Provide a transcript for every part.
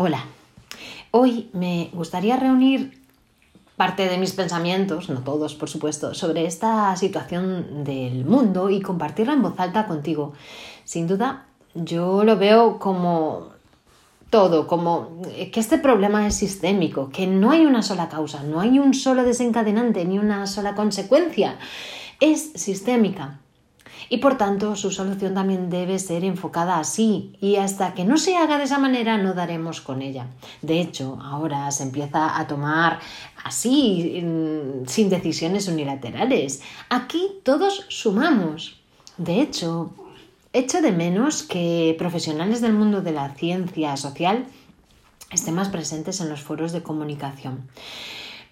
Hola, hoy me gustaría reunir parte de mis pensamientos, no todos por supuesto, sobre esta situación del mundo y compartirla en voz alta contigo. Sin duda, yo lo veo como todo, como que este problema es sistémico, que no hay una sola causa, no hay un solo desencadenante ni una sola consecuencia, es sistémica y por tanto su solución también debe ser enfocada así y hasta que no se haga de esa manera no daremos con ella. De hecho, ahora se empieza a tomar así, sin decisiones unilaterales. Aquí todos sumamos. De hecho, echo de menos que profesionales del mundo de la ciencia social estén más presentes en los foros de comunicación.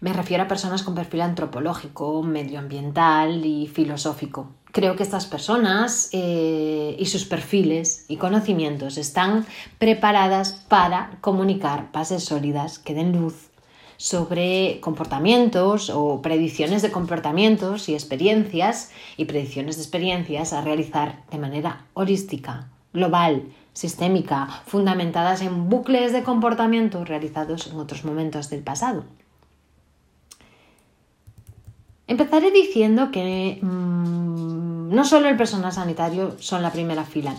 Me refiero a personas con perfil antropológico, medioambiental y filosófico. Creo que estas personas eh, y sus perfiles y conocimientos están preparadas para comunicar bases sólidas que den luz sobre comportamientos o predicciones de comportamientos y experiencias y predicciones de experiencias a realizar de manera holística, global, sistémica, fundamentadas en bucles de comportamiento realizados en otros momentos del pasado. Empezaré diciendo que mm, no solo el personal sanitario son la primera fila,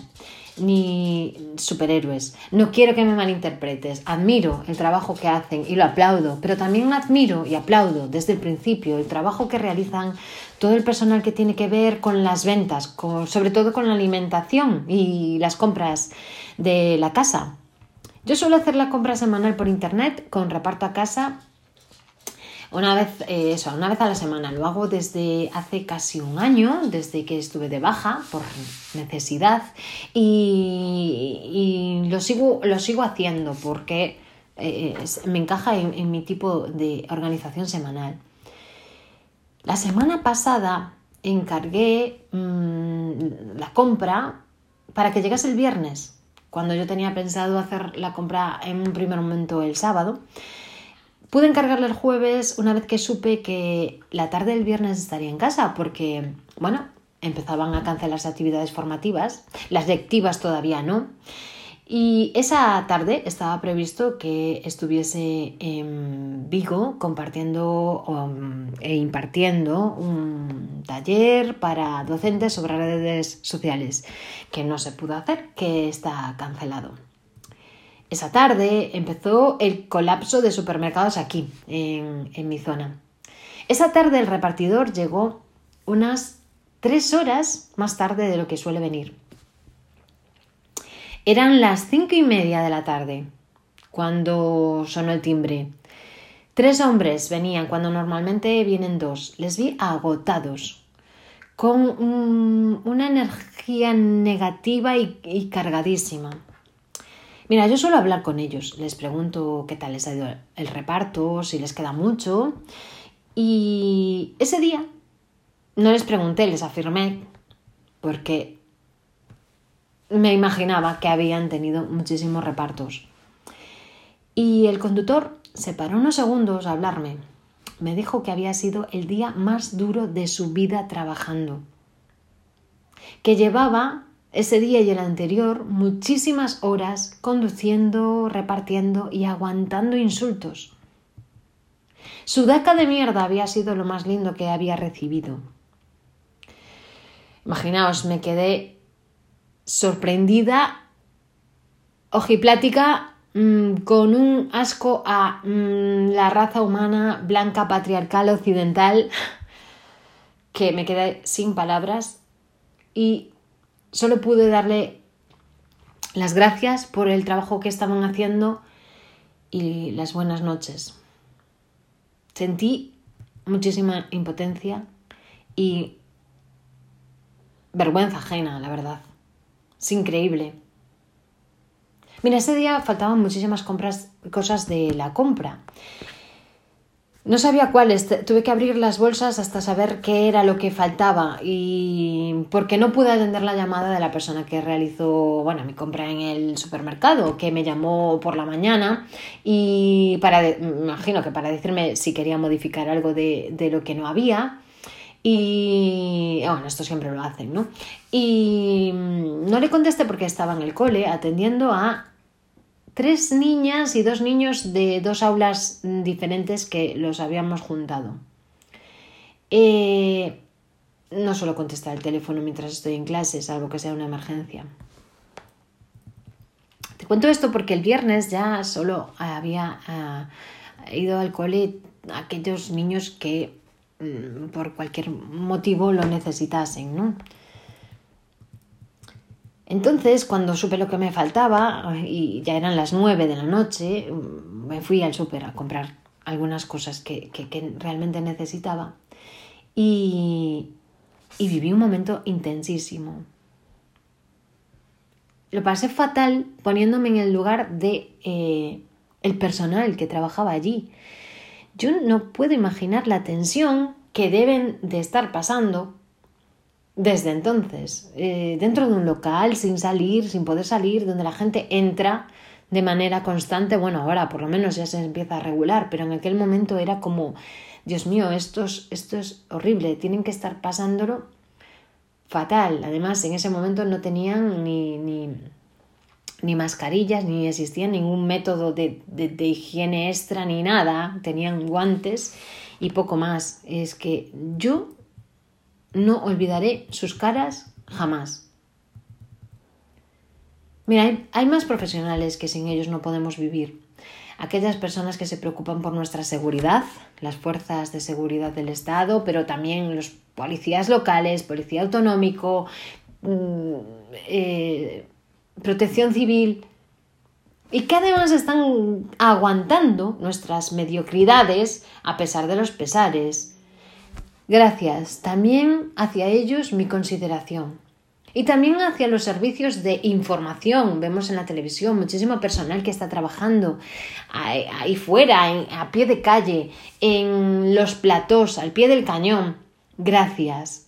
ni superhéroes. No quiero que me malinterpretes. Admiro el trabajo que hacen y lo aplaudo, pero también admiro y aplaudo desde el principio el trabajo que realizan todo el personal que tiene que ver con las ventas, sobre todo con la alimentación y las compras de la casa. Yo suelo hacer la compra semanal por internet con reparto a casa una vez, eh, eso, una vez a la semana. Lo hago desde hace casi un año, desde que estuve de baja por necesidad y, lo, sigo, lo sigo haciendo porque eh, me encaja en, mi tipo de organización semanal. La semana pasada encargué mm, la compra para que llegase el viernes, cuando yo tenía pensado hacer la compra en un primer momento el sábado. Pude encargarle el jueves una vez que supe que la tarde del viernes estaría en casa porque, bueno, empezaban a cancelarse actividades formativas, las lectivas todavía no. Y esa tarde estaba previsto que estuviese en Vigo compartiendo um, e impartiendo un taller para docentes sobre redes sociales, que no se pudo hacer, que está cancelado. Esa tarde empezó el colapso de supermercados aquí, en, mi zona. Esa tarde el repartidor llegó unas tres horas más tarde de lo que suele venir. Eran las cinco y media de la tarde cuando sonó el timbre. Tres hombres venían cuando normalmente vienen dos. Les vi agotados, con una energía negativa y cargadísima. Mira, yo suelo hablar con ellos, les pregunto qué tal les ha ido el reparto, si les queda mucho. Y ese día no les pregunté, les afirmé, porque me imaginaba que habían tenido muchísimos repartos. Y el conductor se paró unos segundos a hablarme. Me dijo que había sido el día más duro de su vida trabajando. Que llevaba ese día y el anterior muchísimas horas conduciendo, repartiendo y aguantando insultos. Su daca de mierda había sido lo más lindo que había recibido. Imaginaos, me quedé sorprendida, ojiplática, mm, con un asco a mm, la raza humana blanca patriarcal occidental que me quedé sin palabras y solo pude darle las gracias por el trabajo que estaban haciendo y las buenas noches. Sentí muchísima impotencia y vergüenza ajena, la verdad. Es increíble. Mira, ese día faltaban muchísimas compras, cosas de la compra no sabía cuáles, tuve que abrir las bolsas hasta saber qué era lo que faltaba y porque no pude atender la llamada de la persona que realizó, bueno, mi compra en el supermercado, que me llamó por la mañana y para, me imagino que para decirme si quería modificar algo de, de lo que no había. Y bueno, esto siempre lo hacen, ¿no? Y no le contesté porque estaba en el cole atendiendo a tres niñas y dos niños de dos aulas diferentes que los habíamos juntado. Eh, no suelo contestar el teléfono mientras estoy en clase, salvo que sea una emergencia. Te cuento esto porque el viernes ya solo había ah, ido al cole aquellos niños que mm, por cualquier motivo lo necesitasen, ¿no? Entonces, cuando supe lo que me faltaba, y ya eran las nueve de la noche, me fui al súper a comprar algunas cosas que, realmente necesitaba y, viví un momento intensísimo. Lo pasé fatal poniéndome en el lugar de eh, el personal que trabajaba allí. Yo no puedo imaginar la tensión que deben de estar pasando desde entonces, eh, dentro de un local, sin salir, sin poder salir, donde la gente entra de manera constante, bueno, ahora por lo menos ya se empieza a regular, pero en aquel momento era como, Dios mío, esto es, esto es horrible, tienen que estar pasándolo fatal. Además, en ese momento no tenían ni, ni, ni mascarillas, ni existía ningún método de, de higiene extra, ni nada, tenían guantes y poco más. Es que yo no olvidaré sus caras jamás. Mira, hay, más profesionales que sin ellos no podemos vivir. Aquellas personas que se preocupan por nuestra seguridad, las fuerzas de seguridad del Estado, pero también los policías locales, policía autonómico, mm, eh, protección civil, y que además están aguantando nuestras mediocridades a pesar de los pesares. Gracias también hacia ellos mi consideración. Y también hacia los servicios de información. Vemos en la televisión muchísimo personal que está trabajando ahí, fuera, a pie de calle, en los platós, al pie del cañón. Gracias.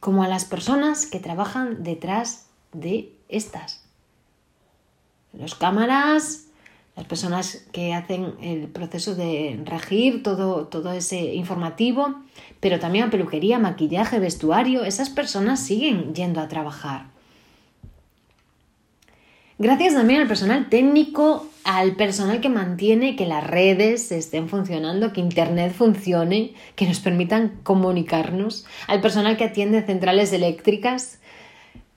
Como a las personas que trabajan detrás de estas. Los cámaras, las personas que hacen el proceso de regir todo, todo ese informativo, pero también a peluquería, maquillaje, vestuario, esas personas siguen yendo a trabajar. Gracias también al personal técnico, al personal que mantiene que las redes estén funcionando, que Internet funcione, que nos permitan comunicarnos, al personal que atiende centrales eléctricas,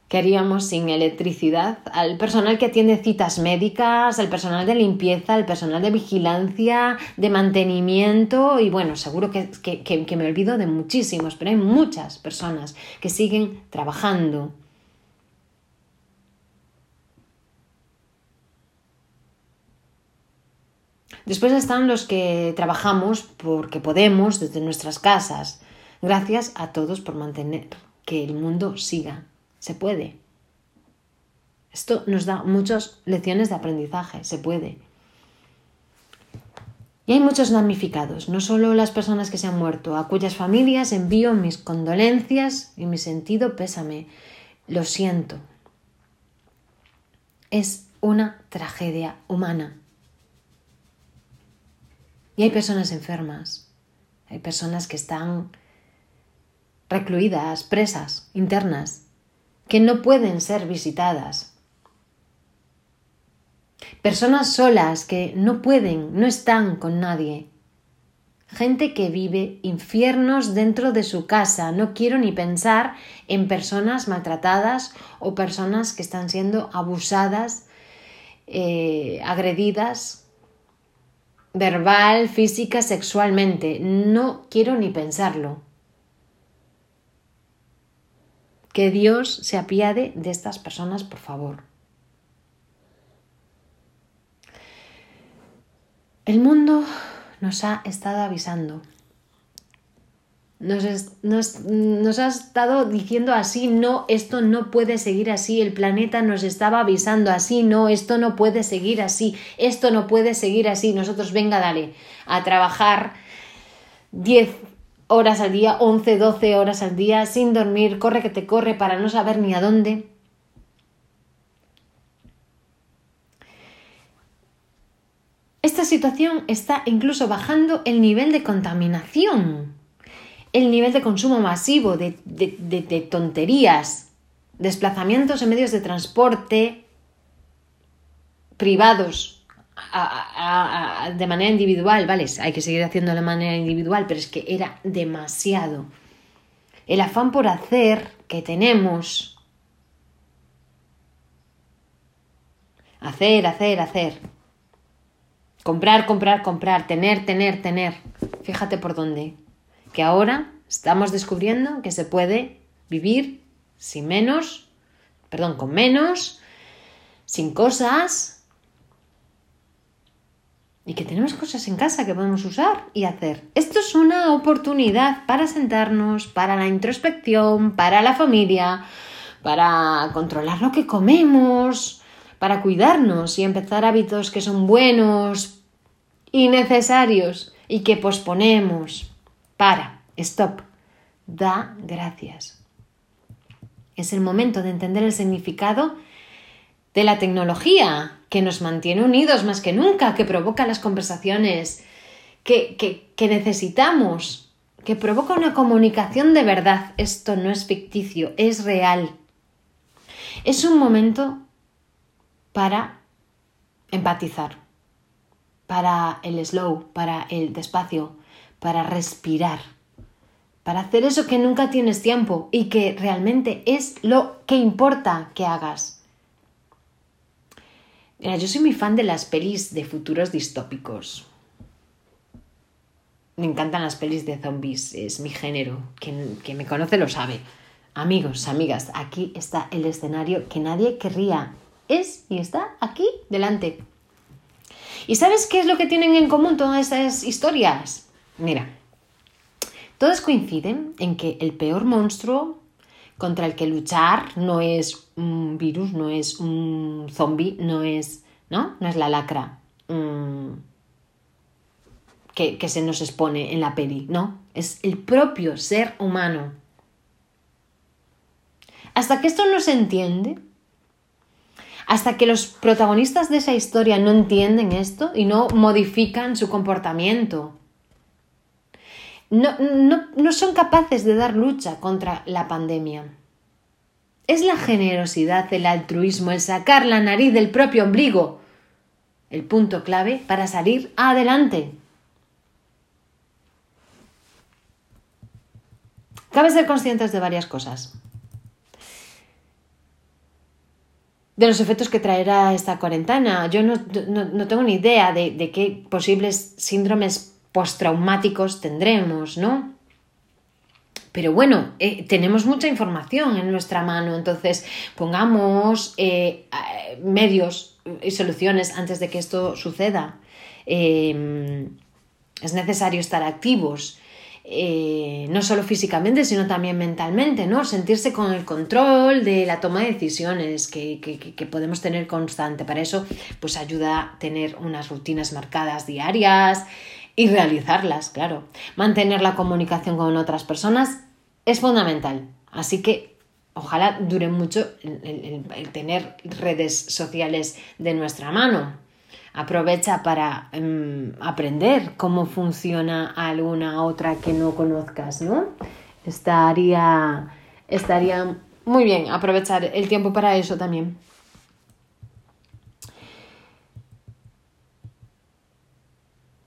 ¿Qué haríamos sin electricidad? Al personal que atiende citas médicas, al personal de limpieza, al personal de vigilancia, de mantenimiento y bueno, seguro que, que, me olvido de muchísimos, pero hay muchas personas que siguen trabajando. Después están los que trabajamos porque podemos desde nuestras casas. Gracias a todos por mantener que el mundo siga se puede. Esto nos da muchas lecciones de aprendizaje, se puede. Y hay muchos damnificados, no solo las personas que se han muerto, a cuyas familias envío mis condolencias y mi sentido pésame. Lo siento. Es una tragedia humana. Y hay personas enfermas, hay personas que están recluidas, presas, internas, que no pueden ser visitadas. Personas solas que no pueden, no están con nadie. Gente que vive infiernos dentro de su casa. No quiero ni pensar en personas maltratadas o personas que están siendo abusadas, eh, agredidas verbal, física, sexualmente. No quiero ni pensarlo. Que Dios se apiade de estas personas, por favor. El mundo nos ha estado avisando. Nos, ha estado diciendo así, no, esto no puede seguir así, el planeta nos estaba avisando así, no, esto no puede seguir así, esto no puede seguir así, nosotros venga, dale, a trabajar 10, horas al día, 11, 12 horas al día, sin dormir, corre que te corre para no saber ni a dónde. Esta situación está incluso bajando el nivel de contaminación, el nivel de consumo masivo de, de tonterías, desplazamientos en medios de transporte, privados de manera individual, ¿vale? Hay que seguir haciendo de manera individual, pero es que era demasiado. El afán por hacer que tenemos. Hacer, hacer, hacer. Comprar, comprar, comprar. Tener, tener, tener. Fíjate por dónde. Que ahora estamos descubriendo que se puede vivir sin menos, perdón, con menos, sin cosas, y que tenemos cosas en casa que podemos usar y hacer. Esto es una oportunidad para sentarnos, para la introspección, para la familia, para controlar lo que comemos, para cuidarnos y empezar hábitos que son buenos y necesarios y que posponemos. Para, stop, da gracias. Es el momento de entender el significado de la tecnología, que nos mantiene unidos más que nunca, que provoca las conversaciones que, que, necesitamos, que provoca una comunicación de verdad. Esto no es ficticio, es real. Es un momento para empatizar, para el slow, para el despacio, para respirar, para hacer eso que nunca tienes tiempo y que realmente es lo que importa que hagas. Mira, yo soy muy fan de las pelis de futuros distópicos. Me encantan las pelis de zombies, es mi género. Quien, me conoce lo sabe. Amigos, amigas, aquí está el escenario que nadie querría. Es y está aquí delante. ¿Y sabes qué es lo que tienen en común todas estas historias? Mira, todas coinciden en que el peor monstruo contra el que luchar no es un virus, no es un zombie, no es, ¿no? No es la lacra mm, que, que se nos expone en la peli, no, es el propio ser humano. Hasta que esto no se entiende, hasta que los protagonistas de esa historia no entienden esto y no modifican su comportamiento, no, no, son capaces de dar lucha contra la pandemia. Es la generosidad, el altruismo, el sacar la nariz del propio ombligo el punto clave para salir adelante. Cabe ser conscientes de varias cosas. De los efectos que traerá esta cuarentena. Yo no, tengo ni idea de, de qué posibles síndromes postraumáticos tendremos, ¿no? Pero bueno, eh, tenemos mucha información en nuestra mano, entonces pongamos eh, medios y soluciones antes de que esto suceda. Es necesario estar activos, eh, no solo físicamente, sino también mentalmente, ¿no? Sentirse con el control de la toma de decisiones que, que, podemos tener constante. Para eso, pues ayuda a tener unas rutinas marcadas diarias, y realizarlas, claro. Mantener la comunicación con otras personas es fundamental. Así que ojalá dure mucho el, tener redes sociales de nuestra mano. Aprovecha para em, aprender cómo funciona alguna otra que no conozcas, ¿no? Estaría, estaría muy bien aprovechar el tiempo para eso también.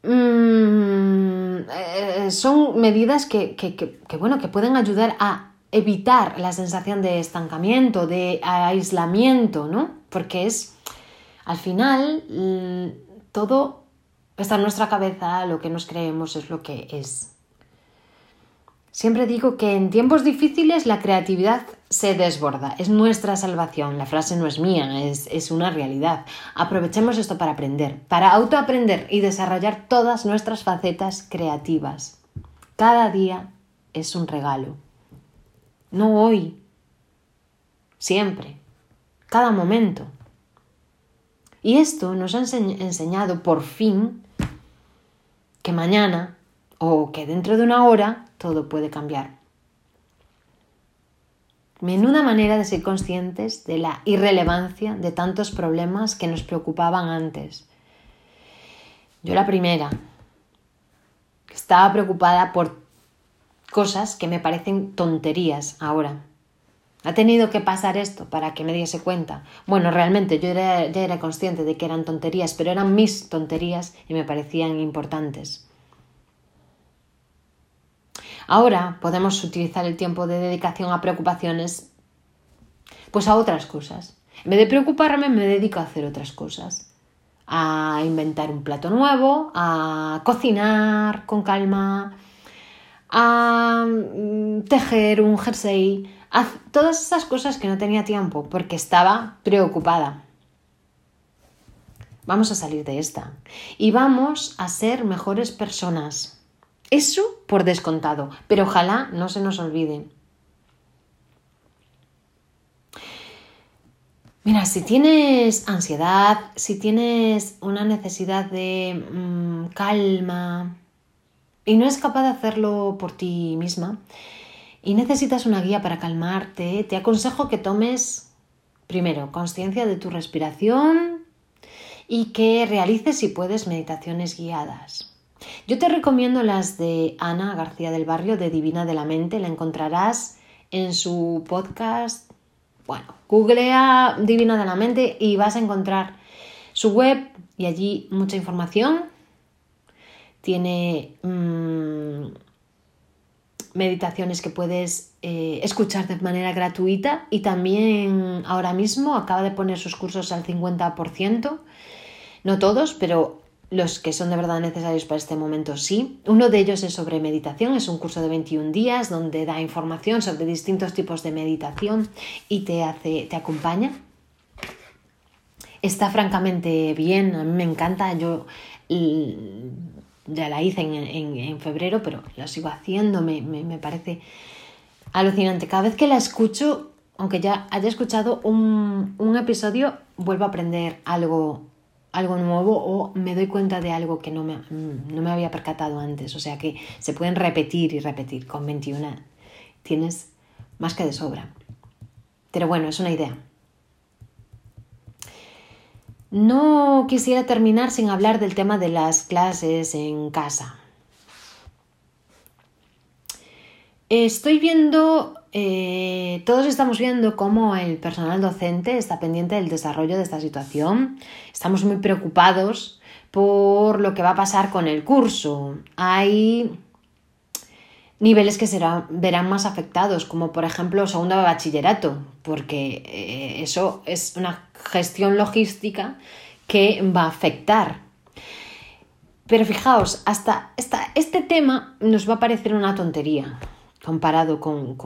Mm, eh, son medidas que, bueno, que pueden ayudar a evitar la sensación de estancamiento, de aislamiento, ¿no? Porque es, al final, todo está en nuestra cabeza, lo que nos creemos es lo que es. Siempre digo que en tiempos difíciles la creatividad se desborda, es nuestra salvación. La frase no es mía, es, es, una realidad. Aprovechemos esto para aprender, para autoaprender y desarrollar todas nuestras facetas creativas. Cada día es un regalo. No hoy, siempre, cada momento. Y esto nos ha enseñado por fin que mañana o que dentro de una hora todo puede cambiar. Menuda manera de ser conscientes de la irrelevancia de tantos problemas que nos preocupaban antes. Yo la primera, estaba preocupada por cosas que me parecen tonterías ahora. Ha tenido que pasar esto para que me diese cuenta. Bueno, realmente yo ya era consciente de que eran tonterías, pero eran mis tonterías y me parecían importantes. Ahora podemos utilizar el tiempo de dedicación a preocupaciones, pues a otras cosas. En vez de preocuparme, me dedico a hacer otras cosas. A inventar un plato nuevo, a cocinar con calma, a mm, tejer un jersey, a todas esas cosas que no tenía tiempo porque estaba preocupada. Vamos a salir de esta y vamos a ser mejores personas. Eso por descontado, pero ojalá no se nos olvide. Mira, si tienes ansiedad, si tienes una necesidad de mm, calma y no es capaz de hacerlo por ti misma y necesitas una guía para calmarte, te aconsejo que tomes primero conciencia de tu respiración y que realices si puedes meditaciones guiadas. Yo te recomiendo las de Ana García del Barrio de Divina de la Mente. La encontrarás en su podcast. Bueno, googlea Divina de la Mente y vas a encontrar su web y allí mucha información. Tiene mm, meditaciones que puedes eh, escuchar de manera gratuita y también ahora mismo acaba de poner sus cursos al 50%. No todos, pero los que son de verdad necesarios para este momento sí. Uno de ellos es sobre meditación, es un curso de 21 días donde da información sobre distintos tipos de meditación y te hace te acompaña. Está francamente bien, a mí me encanta, yo ya la hice en, febrero, pero la sigo haciendo, me, me, parece alucinante. Cada vez que la escucho, aunque ya haya escuchado un, un episodio, vuelvo a aprender algo algo nuevo o me doy cuenta de algo que no me, no me había percatado antes. O sea que se pueden repetir y repetir. Con 21 tienes más que de sobra. Pero bueno, es una idea. No quisiera terminar sin hablar del tema de las clases en casa. Estoy viendo, eh, todos estamos viendo cómo el personal docente está pendiente del desarrollo de esta situación. Estamos muy preocupados por lo que va a pasar con el curso. Hay niveles que serán, verán más afectados, como por ejemplo segundo de bachillerato, porque eh, eso es una gestión logística que va a afectar. Pero fijaos, hasta este tema nos va a parecer una tontería comparado con,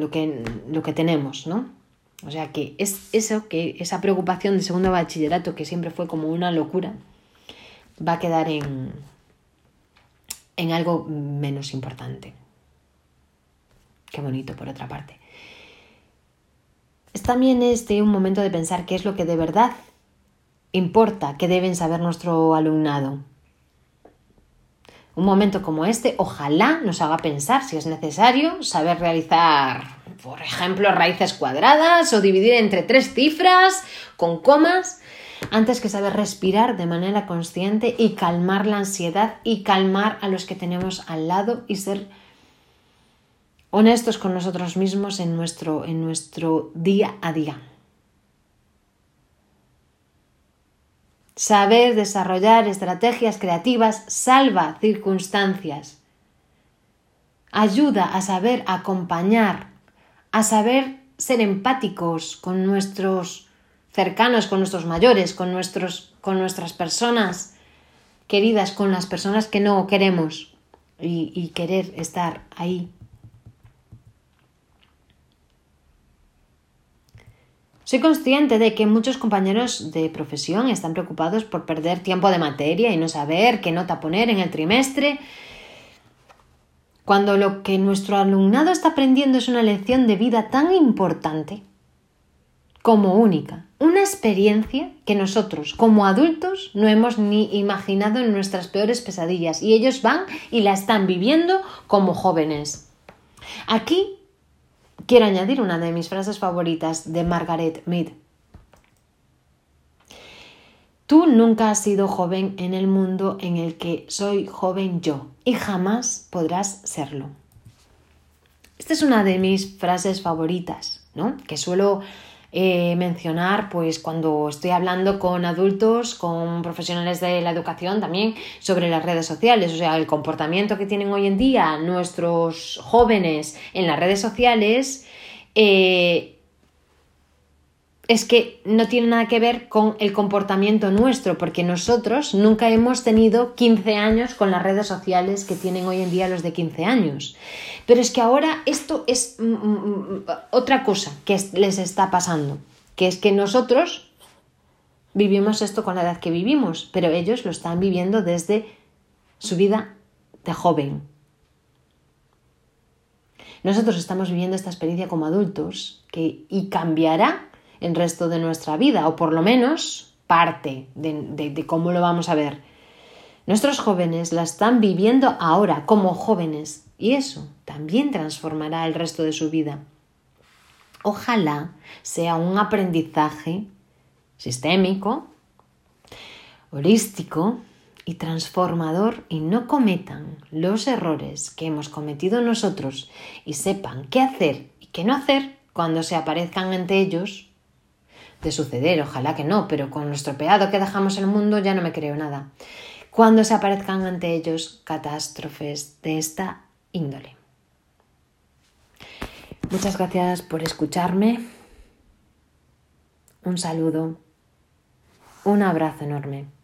lo, que, lo que tenemos, ¿no? O sea que es eso, que esa preocupación de segundo bachillerato, que siempre fue como una locura, va a quedar en, en algo menos importante. Qué bonito, por otra parte. Es también este un momento de pensar qué es lo que de verdad importa que deben saber nuestro alumnado. Un momento como este ojalá nos haga pensar si es necesario saber realizar, por ejemplo, raíces cuadradas o dividir entre tres cifras con comas, antes que saber respirar de manera consciente y calmar la ansiedad y calmar a los que tenemos al lado y ser honestos con nosotros mismos en nuestro, en nuestro día a día. Saber desarrollar estrategias creativas salva circunstancias. Ayuda a saber acompañar, a saber ser empáticos con nuestros cercanos, con nuestros mayores, con, nuestros, con nuestras personas queridas, con las personas que no queremos y, y querer estar ahí Soy consciente de que muchos compañeros de profesión están preocupados por perder tiempo de materia y no saber qué nota poner en el trimestre, cuando lo que nuestro alumnado está aprendiendo es una lección de vida tan importante como única, una experiencia que nosotros como adultos no hemos ni imaginado en nuestras peores pesadillas y ellos van y la están viviendo como jóvenes. Aquí quiero añadir una de mis frases favoritas de Margaret Mead. Tú nunca has sido joven en el mundo en el que soy joven yo y jamás podrás serlo. Esta es una de mis frases favoritas. ¿no? Que suelo eh, mencionar, pues cuando estoy hablando con adultos, con profesionales de la educación también sobre las redes sociales, o sea, el comportamiento que tienen hoy en día nuestros jóvenes en las redes sociales. Eh, es que no tiene nada que ver con el comportamiento nuestro, porque nosotros nunca hemos tenido 15 años con las redes sociales que tienen hoy en día los de 15 años. Pero es que ahora esto es mm, mm, mm, otra cosa que les está pasando, que es que nosotros vivimos esto con la edad que vivimos, pero ellos lo están viviendo desde su vida de joven. Nosotros estamos viviendo esta experiencia como adultos que, y cambiará el resto de nuestra vida, o por lo menos parte de, cómo lo vamos a ver. Nuestros jóvenes la están viviendo ahora como jóvenes y eso también transformará el resto de su vida. Ojalá sea un aprendizaje sistémico, holístico y transformador y no cometan los errores que hemos cometido nosotros y sepan qué hacer y qué no hacer cuando se aparezcan ante ellos de suceder, ojalá que no, pero con lo estropeado que dejamos el mundo ya no me creo nada. Cuando se aparezcan ante ellos catástrofes de esta índole. Muchas gracias por escucharme. Un saludo. Un abrazo enorme.